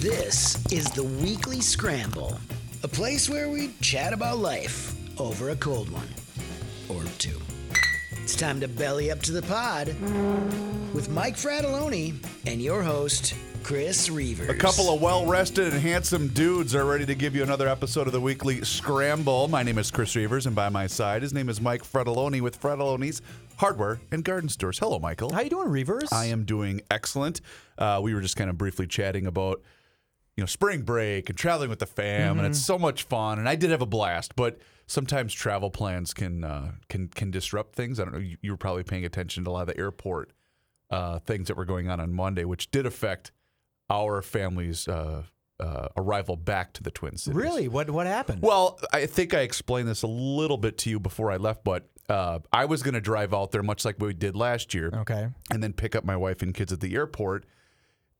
This is the Weekly Scramble, a place where we chat about life over a cold one or two. It's time to belly up to the pod with Mike Fratallone and your host, Chris Reuvers. A couple of well rested and handsome dudes are ready to give you another episode of the weekly Scramble. My name is Chris Reuvers, and by my side, his name is Mike Fratallone with Fratallone's Hardware and Garden Stores. Hello, Michael. How you doing, Reuvers? I am doing excellent. Uh, we were just kind of briefly chatting about, you know, spring break and traveling with the fam, and it's so much fun. And I did have a blast, but sometimes travel plans can uh, can can disrupt things. I don't know. You, you were probably paying attention to a lot of the airport uh, things that were going on on Monday, which did affect our family's uh, uh, arrival back to the Twin Cities. Really? What what happened? Well, I think I explained this a little bit to you before I left, but uh, I was going to drive out there, much like we did last year, okay. and then pick up my wife and kids at the airport.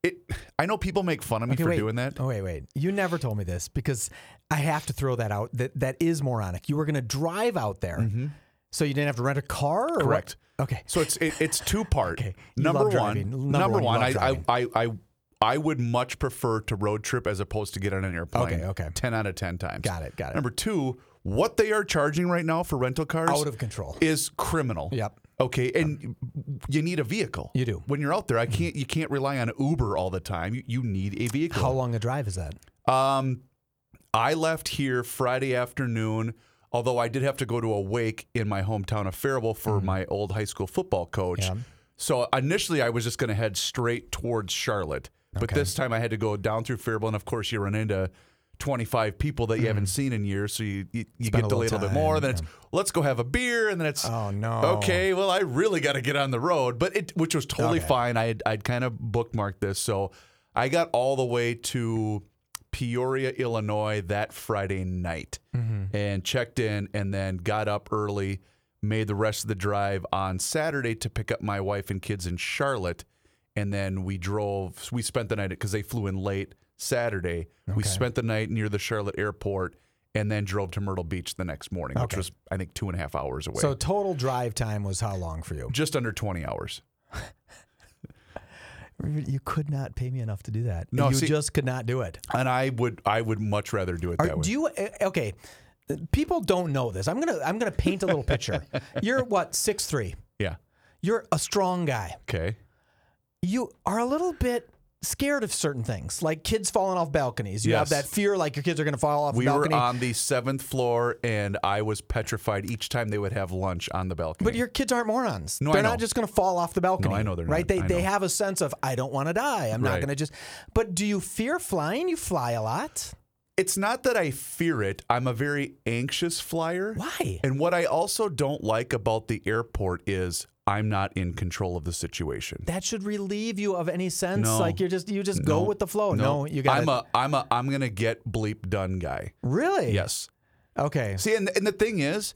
It. I know people make fun of me Okay, for wait. doing that. Oh wait, wait. You never told me this because I have to throw that out. That that is moronic. You were going to drive out there, so you didn't have to rent a car. Or what? Mm-hmm. Correct. Okay. So it's it, it's two part. Okay. Number one, number, Number one, I. I I I I would much prefer to road trip as opposed to get on an airplane. Okay, okay. Ten out of ten times. Got it, got it. Number two, what they are charging right now for rental cars Out of control. is criminal. Yep. Okay, and you need a vehicle. You do. When you're out there, I can't. You can't rely on Uber all the time. You, you need a vehicle. How long a drive is that? Um, I left here Friday afternoon, although I did have to go to a wake in my hometown of Faribault for my old high school football coach. Mm-hmm. Yeah. So initially, I was just going to head straight towards Charlotte, but Okay. this time I had to go down through Faribault, and of course, you run into. 25 people that you haven't seen in years, so you you, you. Get a delayed a little bit more. Then it's let's go have a beer, and then it's Oh, no. Okay, well I really got to get on the road, but it which was totally Okay. fine. I had, I'd kind of bookmarked this, so I got all the way to Peoria, Illinois that Friday night Mm-hmm. and checked in and then got up early, made the rest of the drive on Saturday to pick up my wife and kids in Charlotte. And then we drove, we spent the night because they flew in late Saturday. We spent the night near the Charlotte airport and then drove to Myrtle Beach the next morning, which was, I think, two and a half hours away. So total drive time was how long for you? just under 20 hours. You could not pay me enough to do that. No, you see- just could not do it. And I would, I would much rather do it Are, that way. do you? uh, Okay. People don't know this. I'm gonna I'm gonna paint a little picture. You're what six three. yeah. You're a strong guy. Okay. you are a little bit scared of certain things, like kids falling off balconies. You have that fear, like your kids are going to fall off We the were on the seventh floor, and I was petrified each time they would have lunch on the balcony. but your kids aren't morons. No, they're not just going to fall off the balcony. No, I know they're right. not. They they have a sense of I don't want to die. I'm not going to just. But do you fear flying? You fly a lot. it's not that I fear it. I'm a very anxious flyer. Why? And what I also don't like about the airport is I'm not in control of the situation. That should relieve you of any sense. No. Like you're just you just go with the flow. No, you got I'm a I'm a I'm gonna get bleep done guy. really Yes. Okay. See, and, and the thing is,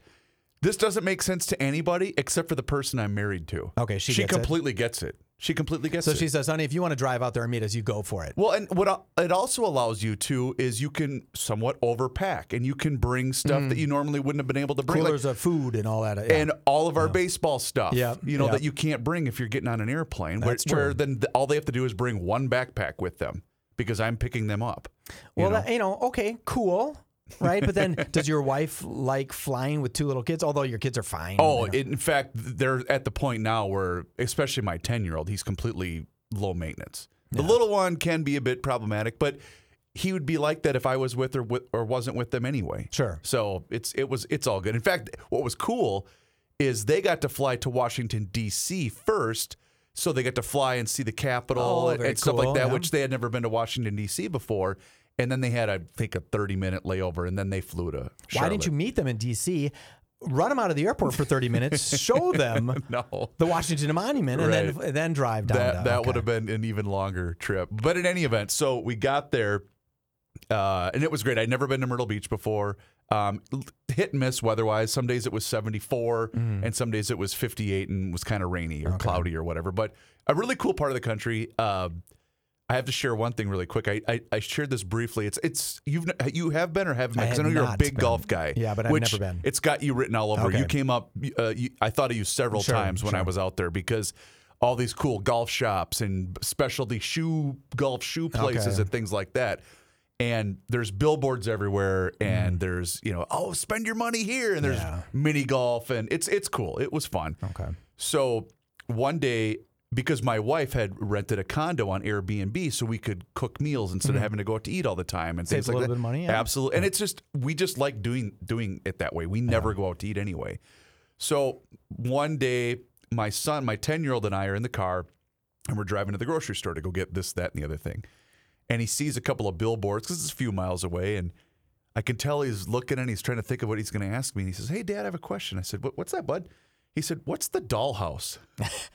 this doesn't make sense to anybody except for the person I'm married to. Okay, she she gets it. completely gets it. She completely gets it. So it. she says, "Honey, if you want to drive out there and meet us, you go for it." Well, and what it also allows you to is you can somewhat overpack and you can bring stuff that you normally wouldn't have been able to bring. like- Mm. Coolers of food and all that. yeah. and all of our baseball stuff, Yeah, you know, yeah. that you can't bring if you're getting on an airplane. Where, That's true. where then th- all they have to do is bring one backpack with them because I'm picking them up. you Well, know? that, you know, okay, cool, right? But then, does your wife like flying with two little kids? Although your kids are fine. oh, you know. it, in fact, they're at the point now where, especially my ten year old, he's completely low maintenance. The little one can be a bit problematic, but he would be like that if I was with or with, or wasn't with them anyway. Sure. So it's it was it's all good. In fact, what was cool is they got to fly to Washington D.C. first, so they got to fly and see the Capitol Oh, and, and stuff like that, yeah. which they had never been to Washington D.C. before. And then they had, I think, a thirty-minute layover, and then they flew to. Why didn't you meet them in D.C.? Run them out of the airport for 30 minutes, show them No. the Washington Monument, and then then drive down. that that okay. would have been an even longer trip. But in any event, so we got there, uh, and it was great. I'd never been to Myrtle Beach before. Um, hit and miss weather-wise. Some days it was 74, Mm-hmm. and some days it was 58 and was kind of rainy or cloudy or whatever. But a really cool part of the country. Uh, I have to share one thing really quick. I, I, I shared this briefly. It's it's you've you have been or haven't been I because I, have know you're a big been. golf guy. Yeah, but I've never been. It's got you written all over. Okay. You came up. Uh, you, I thought of you several Sure, times when I was out there because all these cool golf shops and specialty shoe golf shoe places Okay. and things like that. And there's billboards everywhere, and there's you know, oh, spend your money here, and there's Mm. Yeah. mini golf, and it's it's cool. It was fun. Okay. So one day, because my wife had rented a condo on Airbnb, so we could cook meals instead of having to go out to eat all the time and Mm-hmm. Saves things a like little that. bit of money, yeah. Absolutely, and it's just we just like doing doing it that way. We never go out to eat anyway. So one day, my son, my ten year old, and I are in the car, and we're driving to the grocery store to go get this, that, and the other thing. And he sees a couple of billboards because it's a few miles away, and I can tell he's looking and he's trying to think of what he's going to ask me. And he says, "Hey, Dad, I have a question." I said, what, "What's that, bud?" He said, "What's the dollhouse?"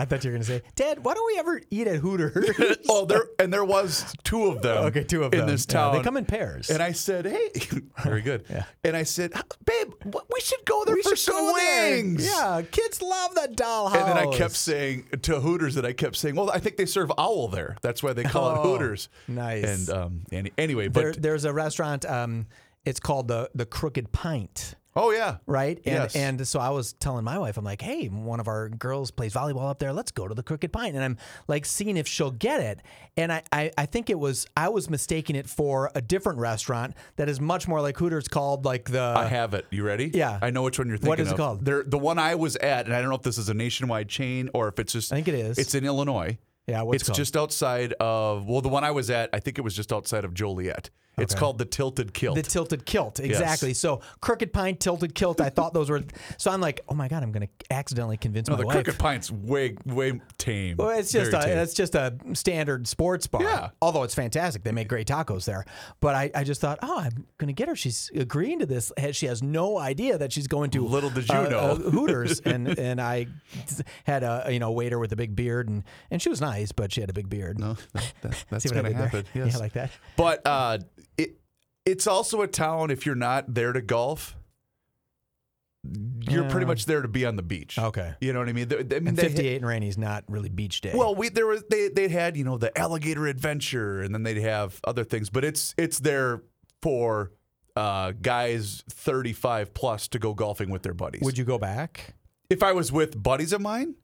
I thought you were going to say, Dad, why don't we ever eat at Hooters? oh, there and there was two of them. okay, two of in them. this Yeah, town. they come in pairs. And I said, "Hey, very good." Yeah. And I said, "Babe, we should go there we for some go there. wings." Yeah, kids love that dollhouse. And then I kept saying to Hooters that I kept saying, "Well, I think they serve owl there. That's why they call it Oh, Hooters." nice. And um, any, anyway, but there, there's a restaurant. Um, it's called the the Crooked Pint. Oh yeah, right? And Yes. and so I was telling my wife, I'm like, hey, one of our girls plays volleyball up there. Let's go to the Crooked Pine. And I'm like seeing if she'll get it. And I, I, I think it was I was mistaking it for a different restaurant that is much more like Hooters called like the I have it. You ready? yeah. I know which one you're thinking of. What is it called? They're, the one I was at, and I don't know if this is a nationwide chain or if it's just. I think it is. It's in Illinois. Yeah, it it's just outside of. Well, the one I was at, I think it was just outside of Joliet. It's called the Tilted Kilt. the tilted kilt, exactly. So crooked pine, tilted kilt. I thought those were. So I'm like, oh my god, I'm going to accidentally convince no, my the wife. Crooked Pint's way way tame. Well, it's just Very a tame. it's just a standard sports bar. Yeah. Although it's fantastic, they make great tacos there. But I, I just thought, oh, I'm gonna get her. She's agreeing to this. She has no idea that she's going to Little did you uh, know. uh, Hooters, and and I had a you know waiter with a big beard, and and she was nice, but she had a big beard. No, that, that- that's See what I going to happen. Yes. Yeah, like that. But uh, it's also a town. If you're not there to golf, you're pretty much there to be on the beach. Okay. You know what I mean? They- I mean, And they- 58 and rainy is not really beach day. Well, we there was they they had you know the alligator adventure, and then they'd have other things, but it's it's there for uh, guys 35 plus to go golfing with their buddies. would you go back? if I was with buddies of mine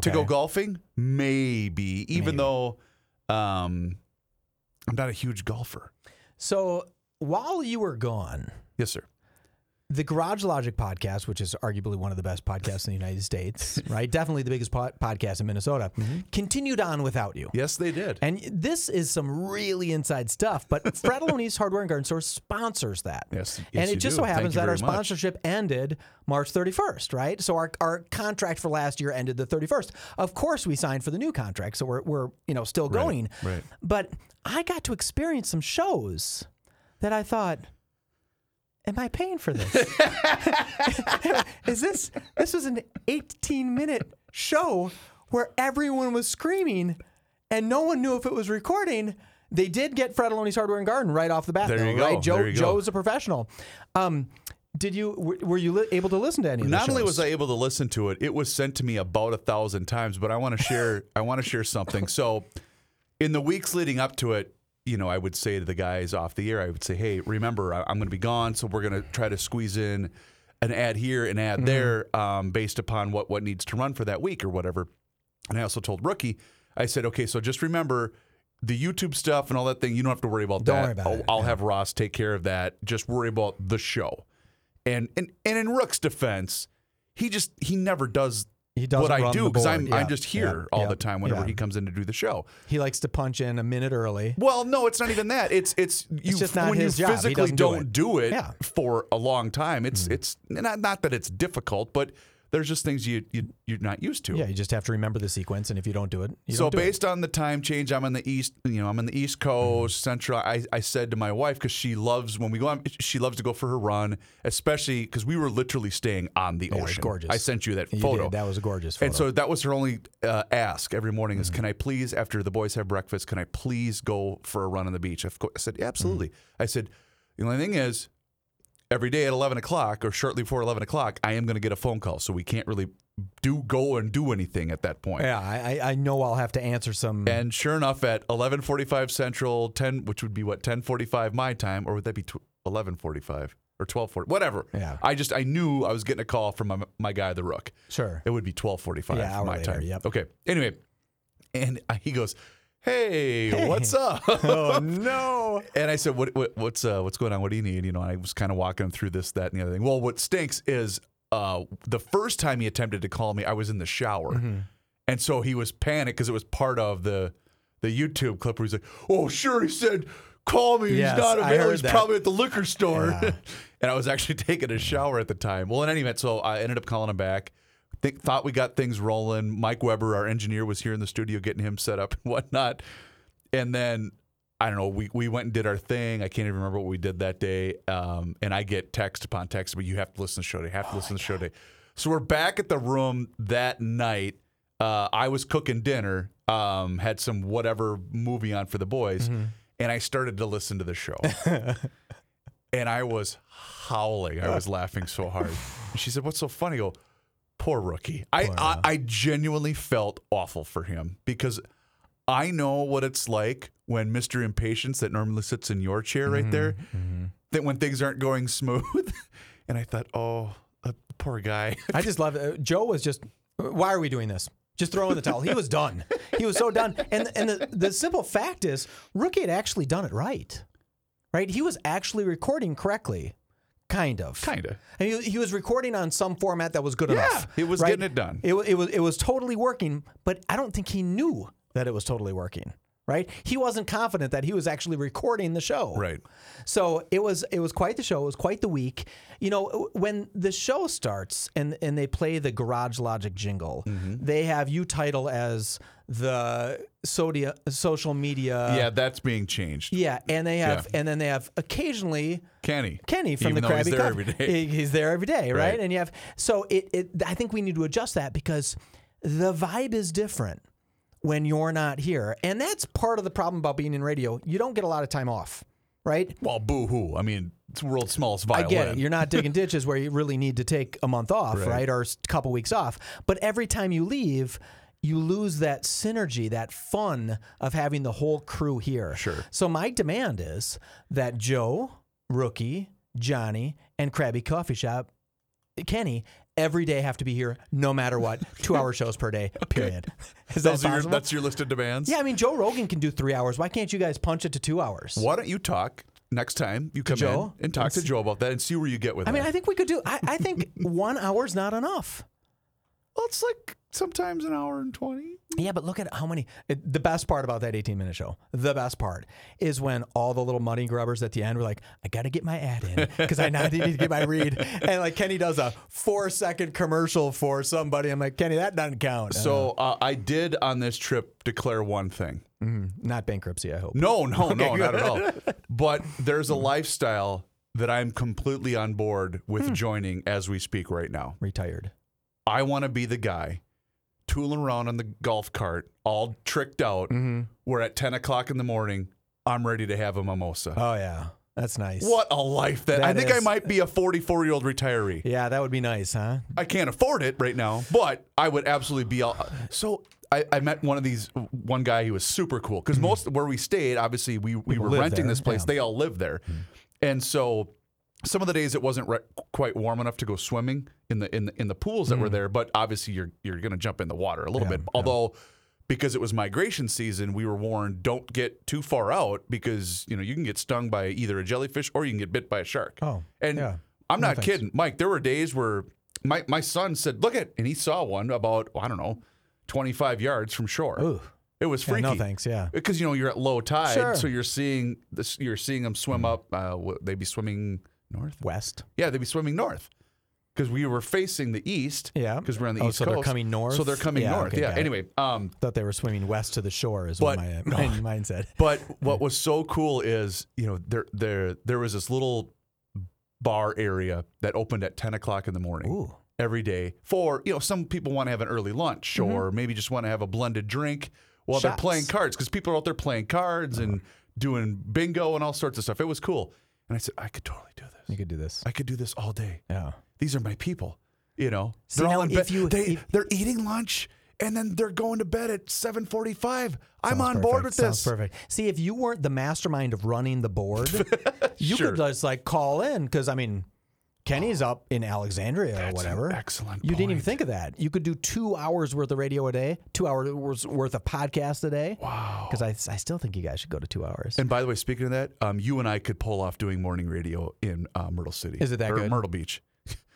to go golfing, maybe, even Maybe. though um, I'm not a huge golfer. So while you were gone, Yes, sir. the Garage Logic podcast, which is arguably one of the best podcasts in the United States, right? Definitely the biggest po- podcast in Minnesota, Mm-hmm. continued on without you. Yes, they did. And this is some really inside stuff, but Fratallone's Hardware and Garden Store sponsors that. Yes, yes and it just do. so happens that our very much. sponsorship ended March 31st, right? So our, our contract for last year ended the 31st. Of course, we signed for the new contract, so we're, we're you know still going. right. But I got to experience some shows that I thought, am I paying for this? Is this this was an 18 minute show where everyone was screaming and no one knew if it was recording. They did get Fratallone's Hardware and Garden right off the bat. There though, you go. Right? Joe There you go. Joe's a professional. Um, did you were you li- able to listen to any Not only was I able to listen to it, it was sent to me about a thousand times. But I want to share. I want to share something. So, in the weeks leading up to it, you know, I would say to the guys off the air, I would say, "Hey, remember, I- I'm going to be gone, so we're going to try to squeeze in an ad here, an ad there, um, based upon what what needs to run for that week or whatever." And I also told Rookie, I said, "Okay, so just remember." The YouTube stuff and all that thing, you don't have to worry about Don't that. worry about I'll, it, I'll yeah. have Ross take care of that. Just worry about the show. And and and in Rook's defense, he just he never does He doesn't what I do because. I'm Yeah, I'm just here yeah, all yeah, the time whenever he comes in to do the show. He likes to punch in a minute early. Well, no, it's not even that. It's it's you just not when his you job. Physically doesn't do don't it. do it for a long time. It's mm. it's not not that it's difficult, but there's just things you you you're not used to. Yeah, you just have to remember the sequence, and if you don't do it, you so do it. based on the time change, I'm on the east. You know, I'm on the East Coast, Mm-hmm. Central. I, I said to my wife because she loves when we go on. She loves to go for her run, especially because we were literally staying on the Yeah, ocean. gorgeous. I sent you that photo. That was a gorgeous photo. And so that was her only uh, ask every morning Mm-hmm. is, can I please, after the boys have breakfast, can I please go for a run on the beach? I said, absolutely. Mm-hmm. I said, the only thing is, every day at 11 o'clock or shortly before 11 o'clock, I am going to get a phone call. So we can't really do go and do anything at that point. yeah, I, I- know I'll have to answer some. And sure enough, at 11:45 Central, 10, which would be what 10:45 my time, or would that be 11:45 or 12:40, whatever. Yeah. I just I knew I was getting a call from my, my guy, the Rook. sure. It would be 12:45 Yeah, hour my later, time. yep. Okay. Anyway, and uh, he goes, "Hey, what's up?" oh no! And I said, what, what, "What's uh, what's going on? What do you need?" You know, I was kind of walking him through this, that, and the other thing. Well, what stinks is uh, the first time he attempted to call me, I was in the shower, Mm-hmm. and so he was panicked because it was part of the the YouTube clip where he's like, "Oh, sure," he said. Call me. Yes, He's not available. He's that. probably at the liquor store. Yeah. and I was actually taking a shower at the time. Well, in any event, so I ended up calling him back. Think, thought we got things rolling. Mike Weber, our engineer, was here in the studio getting him set up and whatnot. And then I don't know. We we went and did our thing. I can't even remember what we did that day. Um, and I get text upon text, but you have to listen to the show day. Have to listen to the show day. So we're back at the room that night. Uh, I was cooking dinner. Um, had some whatever movie on for the boys, and I started to listen to the show. and I was howling. I was laughing so hard. And she said, "What's so funny?" I go, "Poor rookie." I, I I genuinely felt awful for him because I know what it's like when Mister Impatience, that normally sits in your chair right there, that when things aren't going smooth, and I thought, "Oh, uh, poor guy." I just love it. Uh, Joe was just. Why are we doing this? Just throw in the towel. He was done. He was so done. And and the, the simple fact is, Rookie had actually done it right. Right? He was actually recording correctly, kind of. Kinda. And he, he was recording on some format that was good Yeah, enough. he was right? getting it done. It, it was it was totally working, but I don't think he knew that it was totally working. Right? He wasn't confident that he was actually recording the show. Right. So it was it was quite the show. It was quite the week. You know, when the show starts and and they play the Garage Logic jingle, Mm-hmm. they have you title as the sodia, social media. yeah, that's being changed. Yeah, and they have Yeah. and then they have occasionally Kenny. Kenny from Even the though he's there every day. He- He's there every day, right? Right. And you have so it, it. I think we need to adjust that because the vibe is different when you're not here, and that's part of the problem about being in radio. You don't get a lot of time off, right? Well, boo hoo. I mean, it's the world's smallest violin. I get it. You're not digging ditches where you really need to take a month off, right? Right. Or a couple weeks off. But every time you leave, you lose that synergy, that fun of having the whole crew here. Sure. So my demand is that Joe, Rookie, Johnny, and Krabby Coffee Shop, Kenny, every day have to be here no matter what. Two hour shows per day, period. Is that Those are your, possible? that's your list of demands? yeah, I mean, Joe Rogan can do three hours. Why can't you guys punch it to two hours? Why don't you talk next time you come Joe? in and talk to Joe about that and see where you get with it? I mean. I think we could do, I, I think one hour's not enough. Well, it's like sometimes an hour and 20. Yeah, but look at how many. It, the best part about that 18 minute show, the best part is when all the little money grubbers at the end were like, I got to get my ad in because I now need to get my read. And like Kenny does a four second commercial for somebody. I'm like, Kenny, that doesn't count. So uh, I did on this trip declare one thing. Uh, not bankruptcy, I hope. No, no, no, not at all. But there's a lifestyle that I'm completely on board with Hmm. joining as we speak right now. Retired. I want to be the guy tooling around on the golf cart, all tricked out, Mm-hmm. where at 10 o'clock in the morning, I'm ready to have a mimosa. Oh, yeah. That's nice. what a life that, I That think I might be a 44 year old retiree. Yeah, that would be nice, huh? I can't afford it right now, but I would absolutely be all. So I, I met one of these one guy. He was super cool because most where we stayed, obviously we we People were renting there, this place. yeah. They all live there, and so some of the days it wasn't re- quite warm enough to go swimming in the in the, in the pools that were there. But obviously you're you're gonna jump in the water a little Yeah, bit. Although because it was migration season, we were warned don't get too far out because you know you can get stung by either a jellyfish or you can get bit by a shark. Oh, and yeah. I'm No not thanks. kidding, Mike. There were days where my my son said, "Look at," and he saw one about I don't know, twenty five yards from shore. Ooh. It was Yeah, freaky. no thanks, yeah. because you know you're at low tide, Sure. so you're seeing this. You're seeing them swim up. Uh, they'd be swimming north. West. Yeah, they'd be swimming north because we were facing the east. Yeah. because we're on the Oh, east so coast. they're coming north? So they're coming Yeah, north. okay, yeah. Anyway, um, Thought they were swimming west to the shore is But- what my, my mind said. But what was so cool is, you know, there there there was this little bar area that opened at ten o'clock in the morning Ooh. every day for you know some people want to have an early lunch or maybe just want to have a blended drink while they're playing cards because people are out there playing cards and doing bingo and all sorts of stuff. It was cool, and I said I could totally do this. You could do this. I could do this all day. Yeah. These are my people. You know, See, they're all in bed. you- they if- they're eating lunch. And then they're going to bed at 7:45. I'm Sounds on board with Sounds this. perfect. See, if you weren't the mastermind of running the board, you Sure. could just like call in because I mean, Kenny's up in Alexandria or That's an whatever. excellent You didn't even point. think of that. You could do two hours worth of radio a day, two hours worth of podcast a day. Wow. Because I, I still think you guys should go to two hours. And by the way, speaking of that, um, you and I could pull off doing morning radio in uh, Myrtle City. Is it that or good? Myrtle Beach.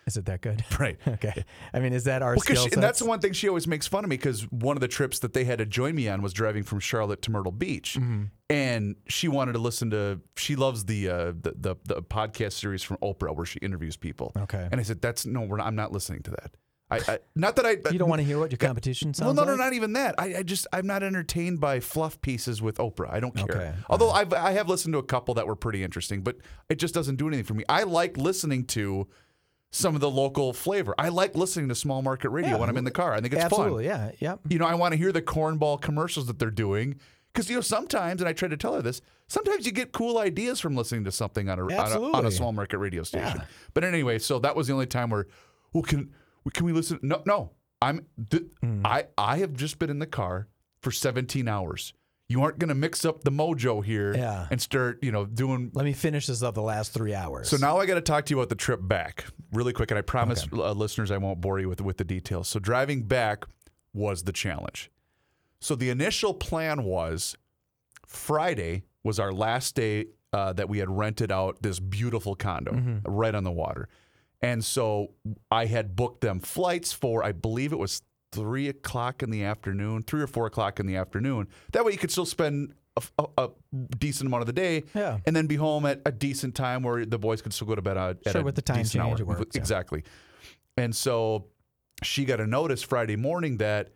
Is it that good? Right. Okay. I mean, is that our Well, skill she- and that's the one thing she always makes fun of me because one of the trips that they had to join me on was driving from Charlotte to Myrtle Beach, Mm-hmm. and she wanted to listen to. She loves the, uh, the the the podcast series from Oprah where she interviews people. Okay. And I said, "That's no, we're not, I'm not listening to that. I, I not that I. You don't want to hear what your competition Well, sounds no, like? no, not even that. I, I just I'm not entertained by fluff pieces with Oprah. I don't care. Okay, Although I've I have listened to a couple that were pretty interesting, but it just doesn't do anything for me. I like listening to some of the local flavor. I like listening to small market radio Yeah, when I'm in the car. I think it's Absolutely. fun. Absolutely, yeah. Yep. You know, I want to hear the cornball commercials that they're doing. Because you know, sometimes, and I try to tell her this, sometimes you get cool ideas from listening to something on a, on a, on a small market radio station. Yeah. But anyway, so that was the only time where, well, can can we listen? No, no. I'm th- Hmm. I I have just been in the car for 17 hours. You aren't going to mix up the mojo here Yeah. and start, you know, doing. Let me finish this up the last three hours. So now I got to talk to you about the trip back really quick, and I promise uh, listeners I won't bore you with with the details. So driving back was the challenge. So the initial plan was Friday was our last day uh, that we had rented out this beautiful condo right on the water. And so I had booked them flights for, I believe it was three o'clock in the afternoon, three or four o'clock in the afternoon. That way you could still spend a, a- a decent amount of the day Yeah. and then be home at a decent time where the boys could still go to bed at, at Sure, a with the time decent change, hour. it works, yeah. Exactly. And so she got a notice Friday morning that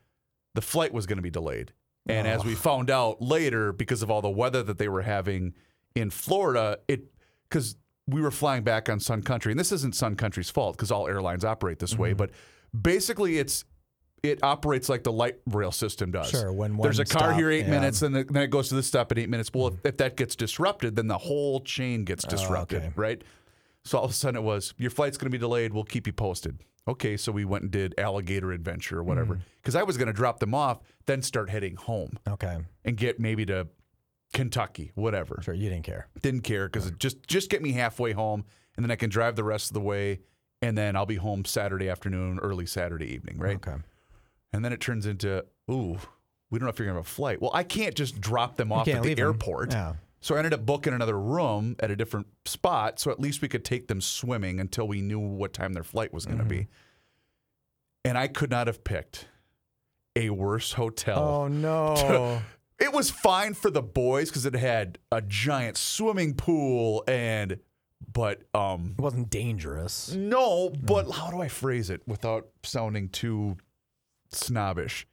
the flight was going to be delayed. And as we found out later, because of all the weather that they were having in Florida, it because we were flying back on Sun Country, and this isn't Sun Country's fault because all airlines operate this Mm-hmm. way, but basically it's it operates like the light rail system does. Sure, when there's a car stop- here eight yeah. minutes, and then it goes to this stop at eight minutes. Well, if, if that gets disrupted, then the whole chain gets disrupted, Oh, okay. right? So all of a sudden it was your flight's going to be delayed. We'll keep you posted. Okay, so we went and did alligator adventure or whatever Mm. because I was going to drop them off, then start heading home okay. and get maybe to Kentucky, whatever. Sure. You didn't care. Didn't care because just just get me halfway home, and then I can drive the rest of the way, and then I'll be home Saturday afternoon, early Saturday evening, right? Okay. And then it turns into, ooh, we don't know if you're gonna have a flight. Well, I can't just drop them off at the airport. Yeah. So I ended up booking another room at a different spot, so at least we could take them swimming until we knew what time their flight was gonna Mm-hmm. be. And I could not have picked a worse hotel. Oh no. It was fine for the boys because it had a giant swimming pool and, but um, it wasn't dangerous. no, but how do I phrase it without sounding too snobbish?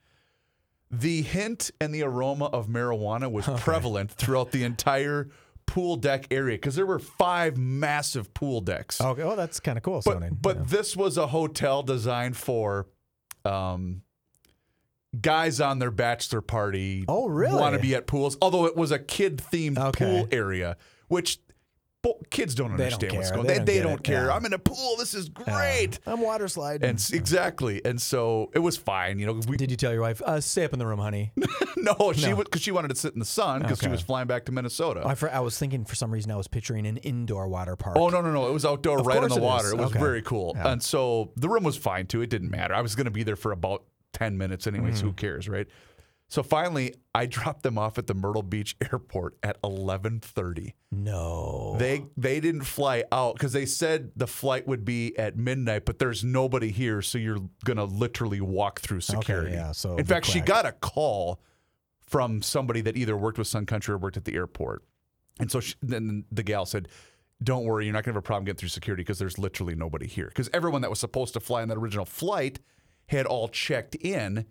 The hint and the aroma of marijuana was prevalent throughout the entire pool deck area because there were five massive pool decks. Okay. Oh, that's kind of cool. But but this was a hotel designed for um guys on their bachelor party. Oh, really? Want to be at pools? Although it was a kid themed Okay. pool area, which kids don't They don't understand what's going. They They, don't they don't care. Yeah. I'm in a pool. This is great. I'm water sliding. And exactly, and so it was fine. You know, we, Did you tell your wife, uh, stay up in the room, honey? no, she No. because she wanted to sit in the sun because she was flying back to Minnesota. I, for, I was thinking for some reason I was picturing an indoor water park. Oh no no no! It was outdoor, Of right on the it water. is. It was Okay. very cool, Yeah. and so the room was fine too. It didn't matter. I was going to be there for about ten minutes anyway, Mm-hmm. so who cares, right? So finally, I dropped them off at the Myrtle Beach airport at 11:30. No. They they didn't fly out because they said the flight would be at midnight, but there's nobody here, so you're gonna literally walk through security. Okay, yeah, so in fact, she got a call from somebody that either worked with Sun Country or worked at the airport, and so she, then the gal said. Don't worry, you're not going to have a problem getting through security because there's literally nobody here. Because everyone that was supposed to fly on that original flight had all checked in,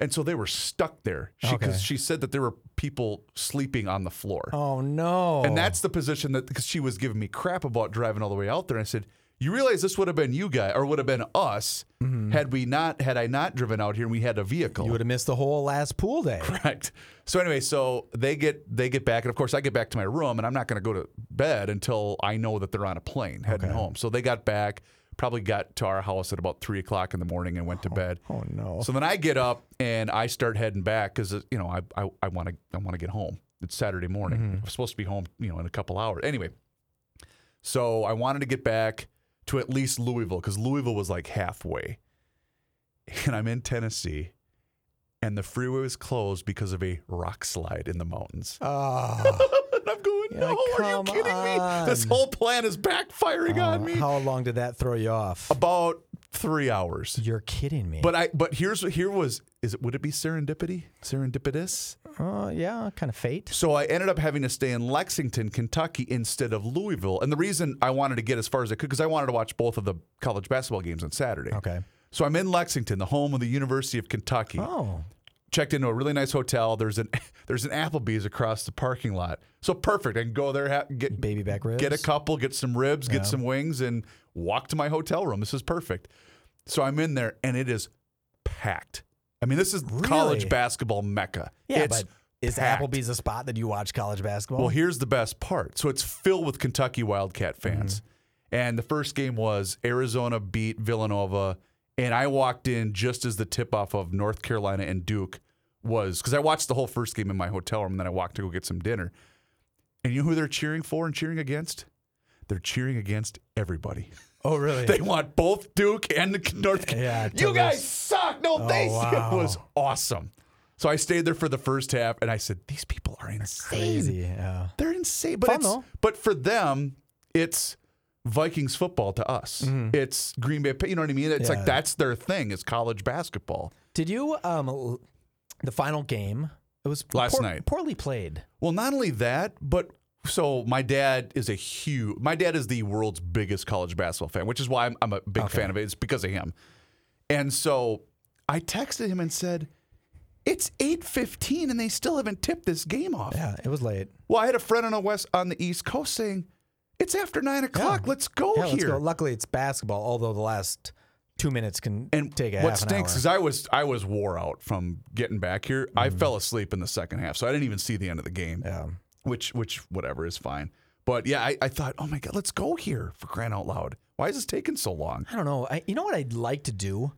and so they were stuck there. She, Okay. Because she said that there were people sleeping on the floor. Oh no. And that's the position that because she was giving me crap about driving all the way out there. I said, "You realize this would have been you guys, or would have been us, mm-hmm. had we not had I not driven out here and we had a vehicle." you would have missed the whole last pool day. Correct. So anyway, so they get they get back, and of course I get back to my room, and I'm not going to go to bed until I know that they're on a plane heading home. So they got back, probably got to our house at about three o'clock in the morning, and went to oh, bed. Oh no. So then I get up and I start heading back because uh, you know I I I want to I want to get home. It's Saturday morning. Mm-hmm. I'm supposed to be home, you know, in a couple hours. Anyway, so I wanted to get back to at least Louisville because Louisville was like halfway, and I'm in Tennessee, and the freeway was closed because of a rock slide in the mountains. Oh. and I'm going, You're no, like, are you "Come kidding me? This whole plan is backfiring on me. How long did that throw you off? About three hours. You're kidding me. But I but here's here was is it would it be serendipity? Serendipitous? uh, yeah, kind of fate. So I ended up having to stay in Lexington, Kentucky instead of Louisville. And the reason I wanted to get as far as I could because I wanted to watch both of the college basketball games on Saturday. Okay. So I'm in Lexington, the home of the University of Kentucky. Oh. Checked into a really nice hotel. There's an there's an Applebee's across the parking lot. So perfect. I can go there, ha- get Baby back ribs. get a couple, get some ribs, get some wings, and walk to my hotel room. This is perfect. So I'm in there, and it is packed. I mean, this is college basketball mecca. Yeah, it's but is packed. Applebee's a spot that you watch college basketball? Well, here's the best part. So it's filled with Kentucky Wildcat fans. Mm-hmm. And the first game was Arizona beat Villanova. And I walked in just as the tip off of North Carolina and Duke was because I watched the whole first game in my hotel room and then I walked to go get some dinner. And you know who they're cheering for and cheering against? They're cheering against everybody. oh, really? They want both Duke and the North Yeah, You guys suck. No, oh, they wow. It was awesome. So I stayed there for the first half and I said, These people are insane. Crazy. Yeah. They're insane. But Fun, it's, but for them, it's Vikings football to us. It's Green Bay. You know what I mean? It's Mm-hmm. Yeah. like that's their thing. It's college basketball. Did you um the final game? It was Last poor- night. Poorly played. Well, not only that, but so my dad is a huge. My dad is the world's biggest college basketball fan, which is why I'm, I'm a big fan of it. It's because of him. And so I texted him and said, "It's 8:15, and they still haven't tipped this game off." Yeah, it was late. Well, I had a friend on the west on the East Coast saying, "It's after nine o'clock. Let's go yeah, here." let's go. Luckily, it's basketball. Although the last two minutes can And take a what stinks is. I was I was wore out from getting back here. I Mm-hmm. fell asleep in the second half, so I didn't even see the end of the game. Yeah. Which which whatever is fine. But yeah, I, I thought, oh my god, let's go here for crying out loud. Why is this taking so long? I don't know. I, you know what I'd like to do?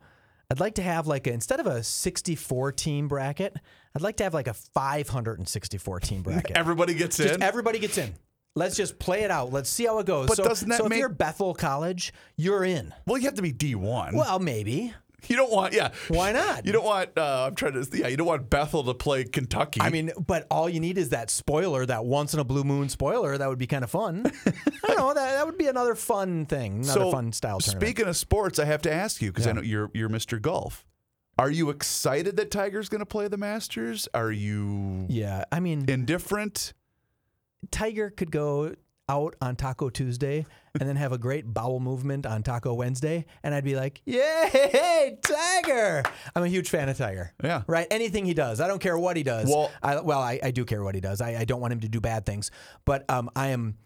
I'd like to have like a, instead of a 64 team bracket, I'd like to have like a 564 team bracket. Everybody gets just in. everybody gets in. Let's just play it out. Let's see how it goes. But so, doesn't that so make- if you're Bethel College, you're in. well, you have to be D one. Well, maybe. you don't want yeah. Why not? You don't want. Uh, I'm trying to yeah. You don't want Bethel to play Kentucky. I mean, but all you need is that spoiler, that once in a blue moon spoiler. That would be kind of fun. I don't know. That, that would be another fun thing, another fun style tournament. Speaking of sports, I have to ask you because I know you're you're Mr. Golf. Are you excited that Tiger's going to play the Masters? Are you yeah, I mean, indifferent? Tiger could go out on Taco Tuesday and then have a great bowel movement on Taco Wednesday, and I'd be like, "Yay, Tiger!" I'm a huge fan of Tiger. Yeah. right. Anything he does, I don't care what he does. Well- I, well, I, I do care what he does. I, I don't want him to do bad things, but um, I am.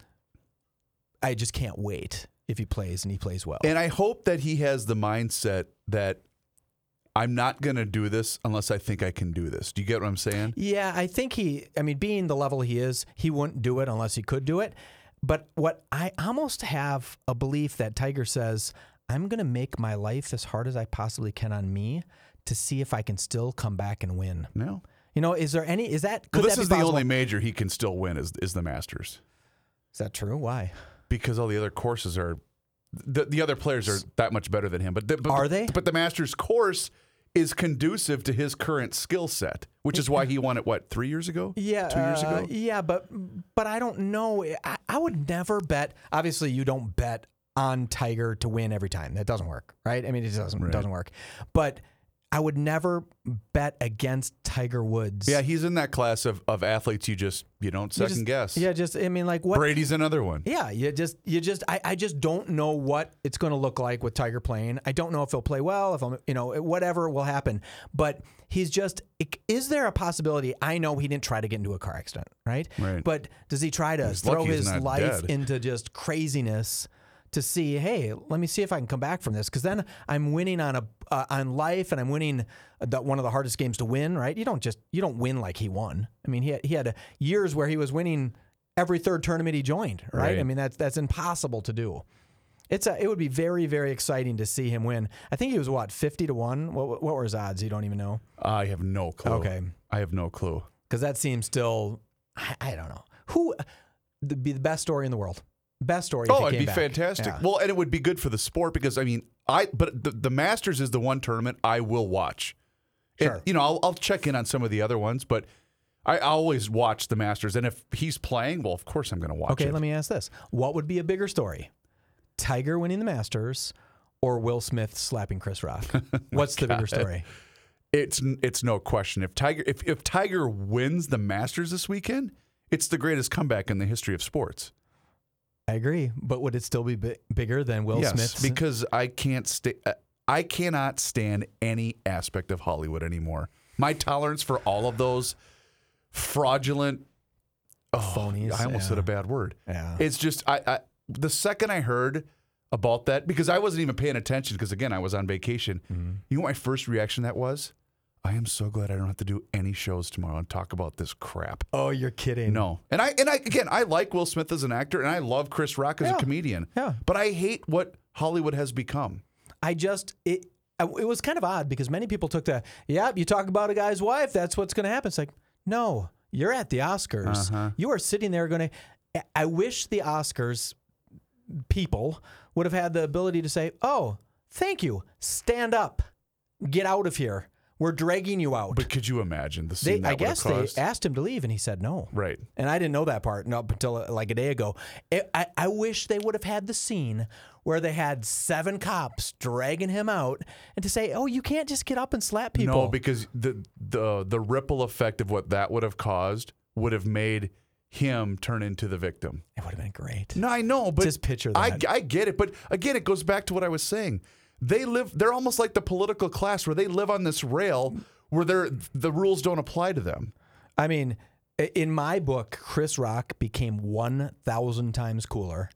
I just can't wait if he plays and he plays well. And I hope that he has the mindset that I'm not going to do this unless I think I can do this. Do you get what I'm saying? Yeah, I think he, I mean, being the level he is, he wouldn't do it unless he could do it. But what I almost have a belief that Tiger says, I'm going to make my life as hard as I possibly can on me to see if I can still come back and win. No. You know, is there any, is that, could Well, this that is the only major he can still win is is the Masters Is that true? Why? because all the other courses are the, the other players are that much better than him. But, the, but Are they? But the Masters course is conducive to his current skill set, which is why he won it. What three years ago? Yeah, two years uh, ago. Yeah, but but I don't know. I, I would never bet. Obviously, you don't bet on Tiger to win every time. That doesn't work, right? I mean, it doesn't it doesn't work. But I would never bet against Tiger Woods. Yeah, he's in that class of, of athletes you just you don't You second just- guess. Yeah, just I mean, like what? Brady's another one. Yeah, you just you just I, I just don't know what it's going to look like with Tiger playing. I don't know if he'll play well, if I'm you know whatever will happen. But he's just is there a possibility? I know he didn't try to get into a car accident, right? Right. But does he try to He's throw his life dead. into just craziness? To see, hey, let me see if I can come back from this, because then I'm winning on a uh, on life, and I'm winning the, one of the hardest games to win. Right? You don't just you don't win like he won. I mean, he had, he had years where he was winning every third tournament he joined. Right? Right. I mean, that's that's impossible to do. It's a, it would be very very exciting to see him win. I think he was what fifty to one. What what were his odds? You don't even know I have no clue. Okay. I have no clue. because that seems still. I, I don't know who the be the best story in the world. Best story. Oh, it'd be back. fantastic. Yeah. Well, and it would be good for the sport because I mean, I but the, the Masters is the one tournament I will watch. And, Sure. you know, I'll, I'll check in on some of the other ones, but I always watch the Masters. And if he's playing, well, of course I'm going to watch Okay, it. let me ask this: What would be a bigger story, Tiger winning the Masters, or Will Smith slapping Chris Rock? What's the bigger story? It's it's no question. If Tiger if if Tiger wins the Masters this weekend, it's the greatest comeback in the history of sports. I agree, but would it still be bi- bigger than Will yes, Smith's? because I can't stay. I cannot stand any aspect of Hollywood anymore. My tolerance for all of those fraudulent oh, Phonies, I almost yeah. said a bad word. Yeah. It's just I, I the second I heard about that because I wasn't even paying attention because again I was on vacation. Mm-hmm. You know what my first reaction that was? I am so glad I don't have to do any shows tomorrow and talk about this crap. oh, you're kidding. No. And I and I again I like Will Smith as an actor and I love Chris Rock as Yeah. a comedian. Yeah. But I hate what Hollywood has become. I just it. It was kind of odd because many people took the yeah. You talk about a guy's wife, that's what's going to happen. It's like no, you're at the Oscars. Uh-huh. You are sitting there going to. I wish the Oscars people would have had the ability to say, "Oh, thank you, stand up, get out of here. We're dragging you out." But could you imagine the they, scene that I guess they asked him to leave, and he said no. Right. And I didn't know that part up until uh, like a day ago. It, I, I wish they would have had the scene where they had seven cops dragging him out and to say, oh, you can't just get up and slap people. No, because the the the ripple effect of what that would have caused would have made him turn into the victim. it would have been great. No, I know, but Just picture I, that. I get it, but again, it goes back to what I was saying. They live. They're almost like the political class, where they live on this rail where they're, the rules don't apply to them. I mean, in my book, Chris Rock became 1,000 times cooler.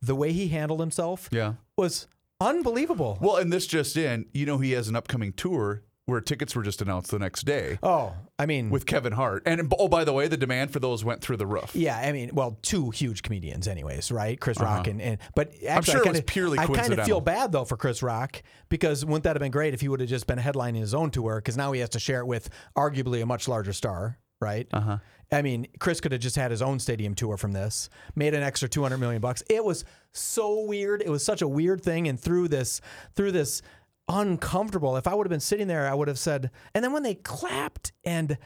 The way he handled himself Yeah. was unbelievable. Well, and this just in, you know, he has an upcoming tour where tickets were just announced the next day oh, I mean, with Kevin Hart, and oh, by the way, the demand for those went through the roof. Yeah, I mean, well, two huge comedians, anyways, right? Chris Rock and, and but actually, Uh-huh. sure I it kinda, was purely I kind of feel bad though for Chris Rock because wouldn't that have been great if he would have just been headlining his own tour? Because now he has to share it with arguably a much larger star, right? Uh huh. I mean, Chris could have just had his own stadium tour from this, made an extra two hundred million bucks. It was so weird. It was such a weird thing, and through this, through this uncomfortable. If I would have been sitting there, I would have said. And then when they clapped and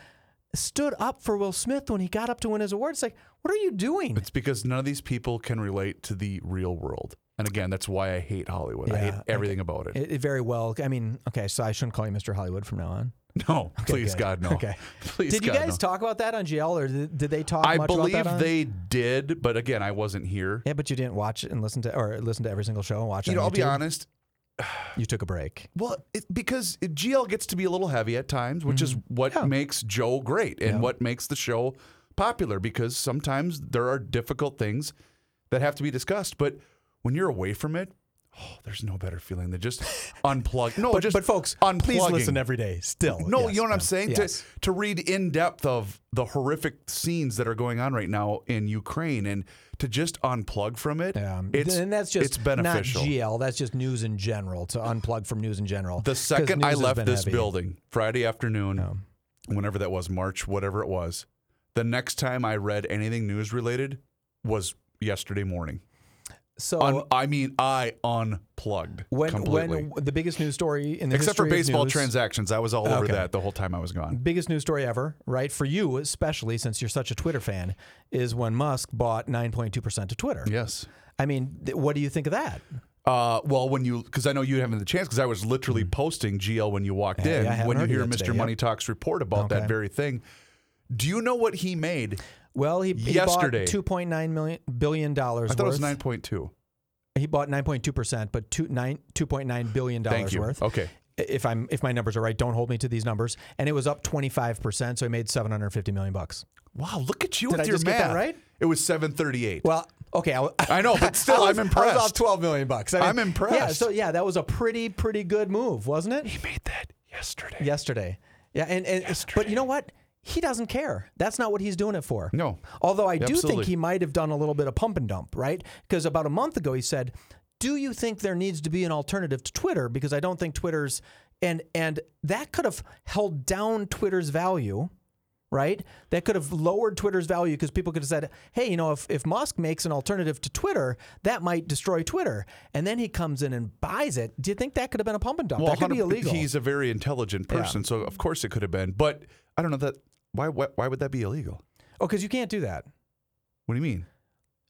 stood up for Will Smith when he got up to win his award, it's like, what are you doing? It's because none of these people can relate to the real world. And again, that's why I hate Hollywood. I hate Yeah, everything about it. It, it very well. I mean, okay, so I shouldn't call you Mr. Hollywood from now on. No, please, good. God, no. Okay. Please, did you God, guys no. talk about that on GL, or did, did they talk? I much believe about that on- they did, but again, I wasn't here. Yeah, but you didn't watch it and listen to, or listen to every single show and watch. it You know, on I'll be honest. You took a break. Well, it, because it, GL gets to be a little heavy at times, which is what Mm-hmm. Yeah. makes Joe great and Yeah. what makes the show popular. Because sometimes there are difficult things that have to be discussed, but when you're away from it, oh, there's no better feeling than just unplug. No, But, just but folks, unplugging. please listen every day. Still, No, Yes, you know what I'm saying? Yes. To to read in depth of the horrific scenes that are going on right now in Ukraine and to just unplug from it, Yeah, it's and that's just it's beneficial. Not GL. That's just news in general. To unplug from news in general. The second I left this heavy. building, Friday afternoon, Yeah. whenever that was, March, whatever it was, the next time I read anything news related was yesterday morning. So Un- I mean, I unplugged when completely. when the biggest news story in the Except for baseball news- transactions, I was all over Okay. that the whole time I was gone. biggest news story ever, right? For you, especially since you're such a Twitter fan, is when Musk bought 9.2% of Twitter. Yes. I mean, th- what do you think of that? Uh, well, when you, because I know you haven't the chance, because I was literally posting GL when you walked Yeah, in. yeah, I haven't when you hear Mr. today, Money yep. Talks report about Okay. that very thing, do you know what he made? Well, he, he Yesterday. bought 2.9 million billion dollars I thought worth. it was 9.2. He bought 9.2%, but two, nine, 2.9 billion dollars worth. Okay. If I'm if my numbers are right, don't hold me to these numbers. And it was up 25%, so he made 750 million bucks. Wow, look at you Did with I your just math. get that right? It was 738. Well, okay, I, I know, but still, was, I'm I was off impressed. 12 million bucks. I I'm Yeah, impressed. Yeah, so yeah, that was a pretty pretty good move, wasn't it? he made that yesterday. yesterday. Yeah, and, and but you know what? He doesn't care. That's not what he's doing it for. No. Although I do Absolutely. think he might have done a little bit of pump and dump, right? Because about a month ago he said, "Do you think there needs to be an alternative to Twitter? Because I don't think Twitter's and and that could have held down Twitter's value." Right? That could have lowered Twitter's value because people could have said, hey, you know, if, if Musk makes an alternative to Twitter, that might destroy Twitter. And then he comes in and buys it. Do you think that could have been a pump and dump? that could be illegal. He's a very intelligent person, so of course it could have been. But I don't know that. Why? Why, why would that be illegal? oh, because you can't do that. What do you mean?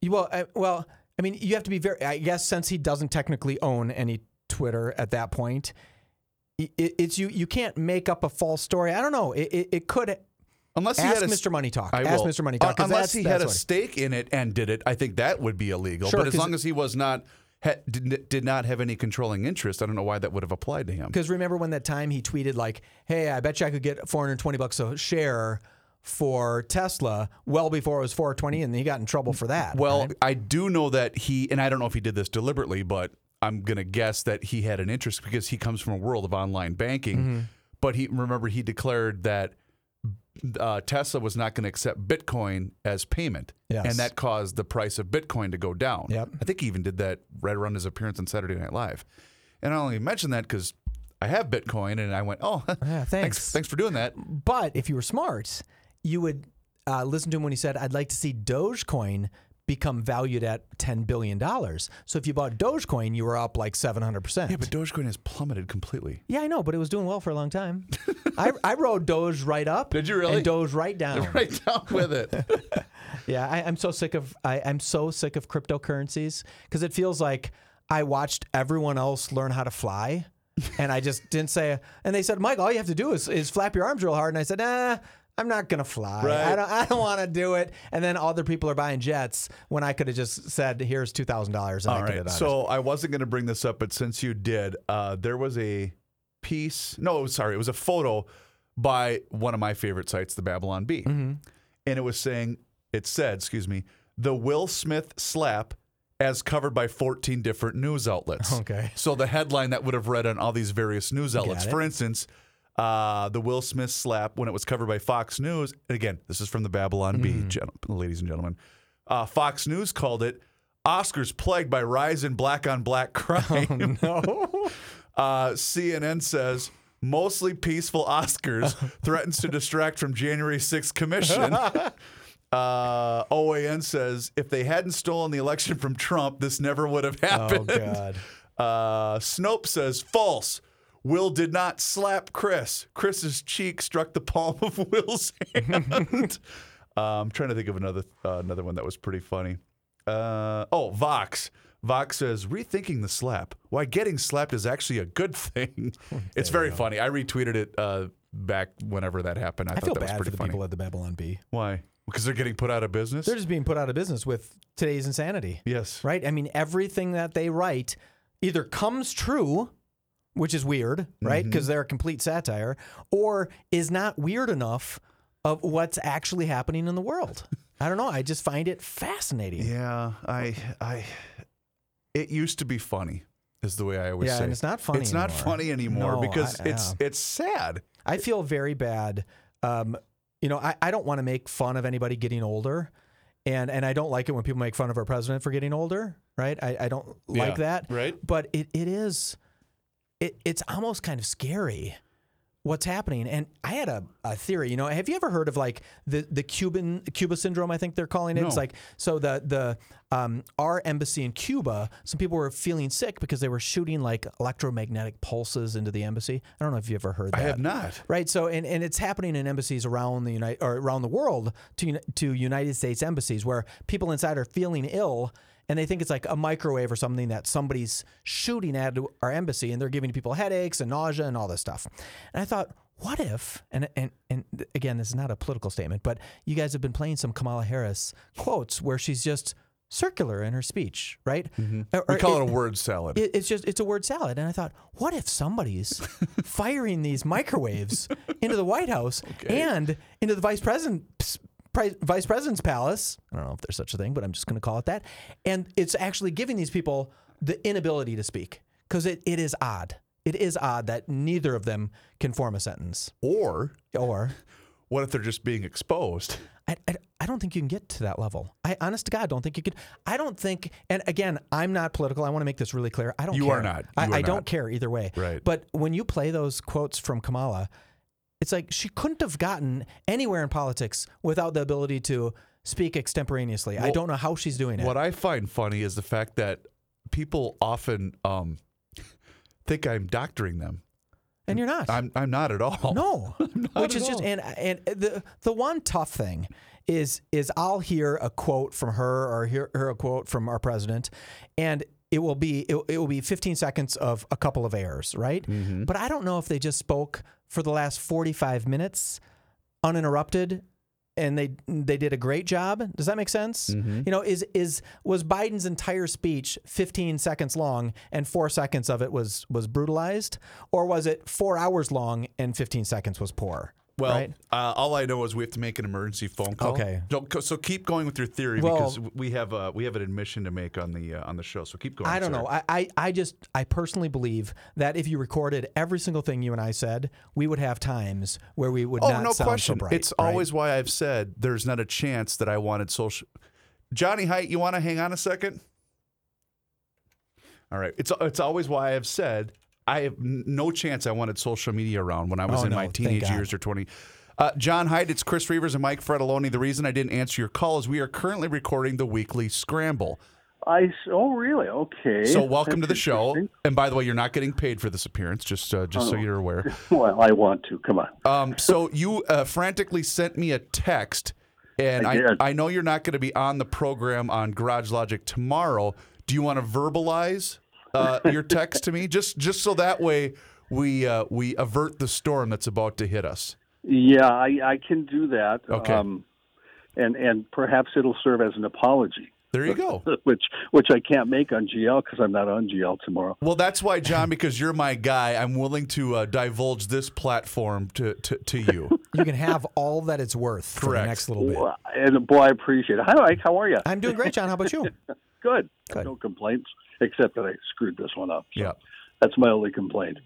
You- Well, I, well, I mean, you have to be very. I guess since he doesn't technically own any Twitter at that point, it, it's you. You can't make up a false story. I don't know. It, it, it could. Unless he Ask had a, Mr. Money Talk. I Ask will. Mr. Money Talk, Uh, unless he had a stake in it and did it, I think that would be illegal. Sure, but as long as he was not ha, did, did not have any controlling interest, I don't know why that would have applied to him. Because remember when that time he tweeted like, "Hey, I bet you I could get 420 bucks a share." For Tesla, well before it was 420, and he got in trouble for that. Well, right? I do know that he, and I don't know if he did this deliberately, but I'm going to guess that he had an interest because he comes from a world of online banking. Mm-hmm. But he, remember, he declared that uh, Tesla was not going to accept Bitcoin as payment. Yes. And that caused the price of Bitcoin to go down. Yep. I think he even did that right around his appearance on Saturday Night Live. And I only mention that because I have Bitcoin and I went, oh, Yeah, thanks. thanks. thanks for doing that. But if you were smart, you would uh, listen to him when he said, I'd like to see Dogecoin become valued at $10 billion. So if you bought Dogecoin, you were up like 700%. Yeah, but Dogecoin has plummeted completely. Yeah, I know, but it was doing well for a long time. I, I rode Doge right up. Did you really? And Doge right down. Right down with it. Yeah, I, I'm so sick of I, I'm so sick of cryptocurrencies because it feels like I watched everyone else learn how to fly, and I just didn't say. And they said, Mike, all you have to do is, is flap your arms real hard. And I said, Nah, I'm not gonna fly. Right. I don't I don't want to do it. And then other people are buying jets when I could have just said, Here's two thousand dollars. All I right. So I wasn't going to bring this up, but since you did, uh, there was a piece. No, sorry, it was a photo by one of my favorite sites, the Babylon Bee, Mm-hmm. and it was saying it said, excuse me, the Will Smith slap. As covered by 14 different news outlets. Okay. So the headline that would have read on all these various news outlets. For instance, uh, the Will Smith slap, when it was covered by Fox News, and again, this is from the Babylon Bee, Mm-hmm. gen- ladies and gentlemen. Uh, Fox News called it Oscars plagued by rise in black on black crime. no. uh, CNN says mostly peaceful Oscars threatens to distract from January 6th commission. Uh, OAN says if they hadn't stolen the election from Trump, this never would have happened. oh. God. Uh, Snopes says false. Will did not slap Chris. Chris's cheek struck the palm of Will's hand. uh, I'm trying to think of another uh, another one that was pretty funny. Uh, oh, Vox. Vox says rethinking the slap. Why getting slapped is actually a good thing. it's very funny. I retweeted it uh, back whenever that happened. I, I thought feel that was bad for the funny. people at the Babylon Bee. Why? Because they're getting put out of business. They're just being put out of business with today's insanity. yes. right? I mean, everything that they write either comes true, which is weird, right? Mm-hmm. Because they're a complete satire, or is not weird enough of what's actually happening in the world. I don't know. I just find it fascinating. Yeah, I, I, it used to be funny, is the way I always Yeah, say. and it's not funny It's not anymore. funny anymore No, because I- it's yeah. it's sad. I feel very bad. Um, you know, I, I don't want to make fun of anybody getting older. And, and I don't like it when people make fun of our president for getting older, right? I, I don't like Yeah, that. right. But it, it is, it, it's almost kind of scary what's happening. And I had a, a theory, you know, have you ever heard of like the, the Cuban, Cuba syndrome, I think they're calling it? It's like, so the, the um, our embassy in Cuba, some people were feeling sick because they were shooting like electromagnetic pulses into the embassy. I don't know if you ever heard that. I have not. Right. So, and, and it's happening in embassies around the United or around the world to to United States embassies where people inside are feeling ill and they think it's like a microwave or something that somebody's shooting at our embassy and they're giving people headaches and nausea and all this stuff. And I thought, what if and and and again, this is not a political statement, but you guys have been playing some Kamala Harris quotes where she's just circular in her speech, right? Mm-hmm. Or- We call it, a word salad. it, it's just it's a word salad, and I thought, what if somebody's firing these microwaves into the White House and into the vice president's pri- vice president's palace? I don't know if there's such a thing, but I'm just going to call it that. And it's actually giving these people the inability to speak because it, it is odd. It is odd that neither of them can form a sentence. or Or what if they're just being exposed? I, I, I don't think you can get to that level. I honest to God don't think you could. I don't think. And again, I'm not political. I want to make this really clear. I don't. You care. are not. I, are I don't not. care either way. Right. But when you play those quotes from Kamala, it's like she couldn't have gotten anywhere in politics without the ability to speak extemporaneously. I don't know how she's doing it. What I find funny is the fact that people often um, think I'm doctoring them. and you're not. I'm I'm not at all. No, which is just and and the the one tough thing is is I'll hear a quote from her or hear, hear a quote from our president, and it will be it, it will be 15 seconds of a couple of errors, right? Mm-hmm. But I don't know if they just spoke for the last 45 minutes uninterrupted and they they did a great job. Does that make sense? Mm-hmm. You know, is is was Biden's entire speech 15 seconds long and 4 seconds of it was was brutalized or was it 4 hours long and 15 seconds was poor? Well, right? uh, all I know is we have to make an emergency phone call. Okay. Don't, so keep going with your theory Well- because we have uh, we have an admission to make on the uh, on the show. So keep going. I don't know. I, I, I just I personally believe that if you recorded every single thing you and I said, we would have times where we would Oh, not no sound question. so bright. it's right? always why I've said there's not a chance that I wanted social. Johnny Heidt, you want to hang on a second? All right. It's it's always why I've said I have no chance I wanted social media around when I was Oh, in my no, thank teenage years or 20. Uh, John Heidt, it's Chris Reuvers and Mike Fratallone. The reason I didn't answer your call is we are currently recording the weekly scramble. I s- oh really okay. So welcome to the show. And by the way, you're not getting paid for this appearance, just uh, just so Oh. you're aware. Well, I want to. Come on. Um, so you uh, frantically sent me a text, and I I. I, know you're not going to be on the program on Garage Logic tomorrow. Do you want to verbalize uh, your text to me, just just so that way we uh, we avert the storm that's about to hit us? Yeah, I, I can do that. Okay. Um, and and perhaps it'll serve as an apology, There you go. which which I can't make on GL because I'm not on GL tomorrow. Well, that's why, John, because you're my guy, I'm willing to uh, divulge this platform to, to, to you. you can have all that it's worth for the next little bit. Well, And boy, I appreciate it. Hi, Mike. How are you? I'm doing great, John. How about you? Good. Good. No complaints, except that I screwed this one up. So Yeah. That's my only complaint.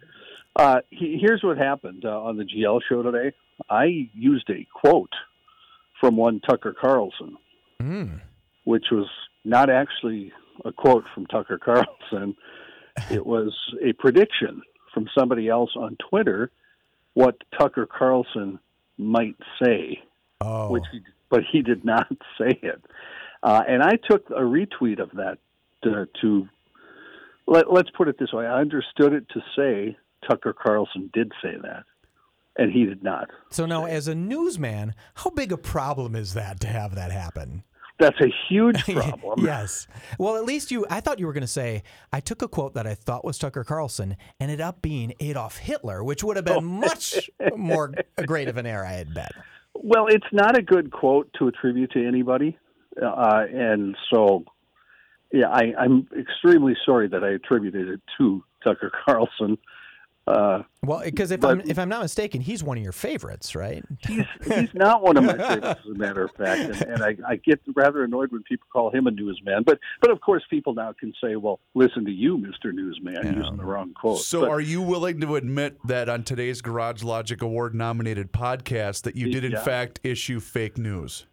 Uh, he, here's what happened uh, on the GL show today. I used a quote from one Tucker Carlson, Mm. which was not actually a quote from Tucker Carlson. it was a prediction from somebody else on Twitter what Tucker Carlson might say Oh, which he, but he did not say it. Uh, and I took a retweet of that to, to let, let's put it this way: I understood it to say Tucker Carlson did say that, and he did not. so now as a newsman, how big a problem is that to have that happen? That's a huge problem. yes. Well, at least you. I thought you were going to say I took a quote that I thought was Tucker Carlson, and ended up being Adolf Hitler, which would have been much more great of an error, I had bet. Well, it's not a good quote to attribute to anybody, uh, and so yeah, I, I'm extremely sorry that I attributed it to Tucker Carlson. Uh, Well, because if But- I'm if I'm not mistaken, he's one of your favorites, right? he's he's not one of my favorites, as a matter of fact, and, and I, I get rather annoyed when people call him a newsman. But but of course, people now can say, "Well, listen to you, Mister Newsman, using the wrong quote." So, But- are you willing to admit that on today's Garage Logic Award nominated podcast that you did in Yeah. fact issue fake news?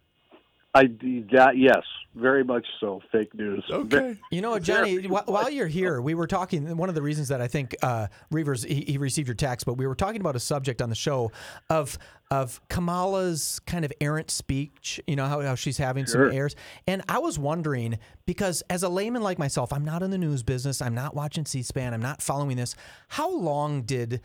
I that yes, very much so. Fake news. Okay. You know, Johnny, while you're here, we were talking. One of the reasons that I think uh, Reuvers he, he received your text, but we were talking about a subject on the show of of Kamala's kind of errant speech. You know how, how she's having Sure. some airs, and I was wondering because as a layman like myself, I'm not in the news business. I'm not watching C-SPAN. I'm not following this. How long did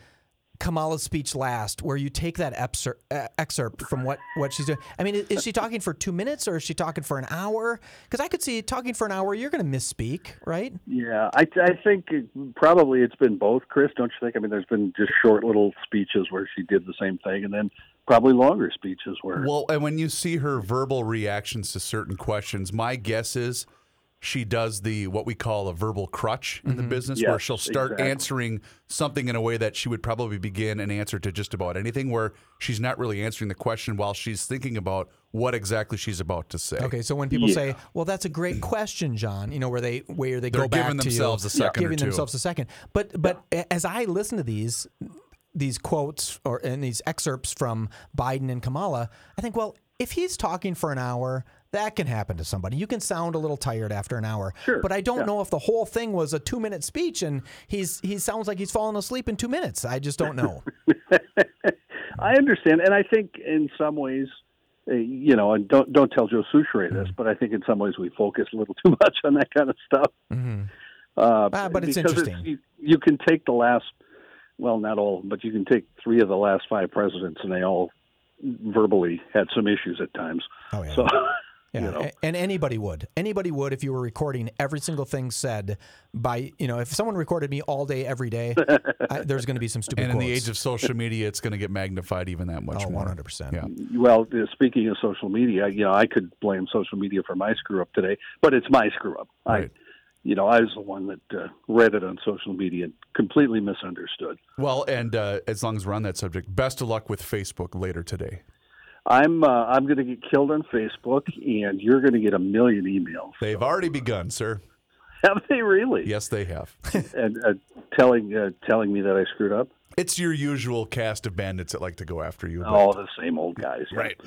Kamala's speech last, where you take that excerpt, uh, excerpt from what, what she's doing. I mean, is, is she talking for two minutes or is she talking for an hour? Because I could see talking for an hour, you're going to misspeak, right? Yeah, I, I think it- probably it's been both, Chris. Don't you think? I mean, there's been just short little speeches where she did the same thing, and then probably longer speeches where. Well, and when you see her verbal reactions to certain questions, my guess is she does the what we call a verbal crutch in the mm-hmm. business, where she'll start exactly. answering something in a way that she would probably begin an answer to just about anything, where she's not really answering the question while she's thinking about what exactly she's about to say. Okay, so when people Yeah. say, "Well, that's a great question, John," you know, where they where they They're go back giving to themselves you, a second or giving two. themselves a second. But but a- as I listen to these these quotes or and these excerpts from Biden and Kamala, I think, well, if he's talking for an hour. That can happen to somebody. You can sound a little tired after an hour. Sure, But I don't yeah. know if the whole thing was a two minute speech and he's he sounds like he's falling asleep in two minutes. I just don't know. I understand, and I think in some ways, uh, you know, and don't don't tell Joe Soucheray this, but I think in some ways we focus a little too much on that kind of stuff. Uh, Ah, but it's interesting. you, you can take the last, well, not all, but you can take three of the last five presidents, and they all verbally had some issues at times. Oh, yeah. So, Yeah, you know, and anybody would. Anybody would if you were recording every single thing said by, you know, if someone recorded me all day, every day, I, there's going to be some stupid And in the age of social media, it's going to get magnified even that much Oh, more. 100%. Yeah. well, speaking of social media, you know, I could blame social media for my screw up today, but it's my screw up. Right. I, you know, I was the one that uh, read it on social media and completely misunderstood. Well, and uh, as long as we're on that subject, best of luck with Facebook later today. I'm uh, I'm going to get killed on Facebook, and you're going to get a million emails. They've already begun, sir. Have they really? Yes, they have. And uh, telling uh, telling me that I screwed up. It's your usual cast of bandits that like to go after you. but- All the same old guys. yeah. Right.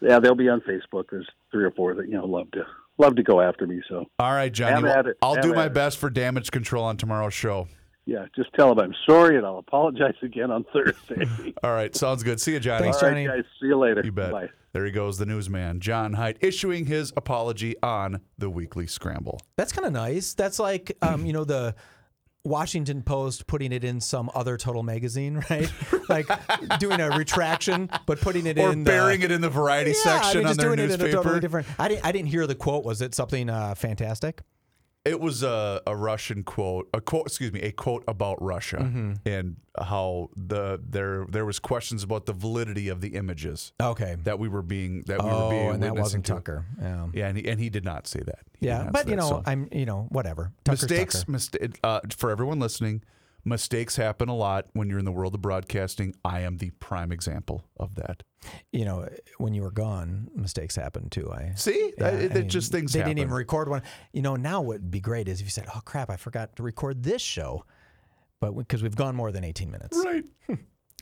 Yeah, they'll be on Facebook. There's three or four that you know love to love to go after me. So All right, Johnny. Well. I'll Have do my it. best for damage control on tomorrow's show. Yeah, just tell them I'm sorry, and I'll apologize again on Thursday. All right, sounds good. See you, Johnny. Thanks, Johnny. right, guys. See you later. You bet. Bye. There he goes, the newsman, John Heidt, issuing his apology on the weekly scramble. That's kind of nice. That's like, um, you know, the Washington Post putting it in some other total magazine, right? like doing a retraction, but putting it Or in burying the, it in the variety yeah, I section mean, on just their doing it in a newspaper. totally different. I didn't. I didn't hear the quote. Was it something uh, fantastic? It was a, a Russian quote, a quote, excuse me, a quote about Russia Mm-hmm. and how the there there was questions about the validity of the images Okay. that we were being that we were Oh, being and that wasn't to. Tucker. Yeah. Yeah, and he, and he did not say that. He Yeah, but you that, know, so. I'm you know whatever. Tucker's mistakes, Tucker. mista- uh, for everyone listening, mistakes happen a lot when you're in the world of broadcasting. I am the prime example of that. You know, when you were gone, mistakes happened too. I See, Yeah, Uh, I mean, just things They happen. didn't even record one. You know, now what would be great is if you said, "Oh crap, I forgot to record this show," but because we've gone more than 18 minutes. right.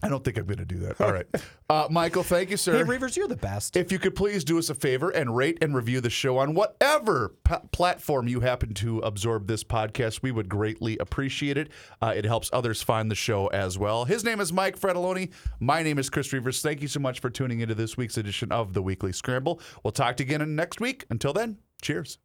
I don't think I'm going to do that. All right, uh, Michael. Thank you, sir. Hey, Reuvers, you're the best. If you could please do us a favor and rate and review the show on whatever p- platform you happen to absorb this podcast, we would greatly appreciate it. Uh, it helps others find the show as well. His name is Mike Fratallone. My name is Chris Reuvers. Thank you so much for tuning into this week's edition of the Weekly Scramble. We'll talk to you again next week. Until then, cheers.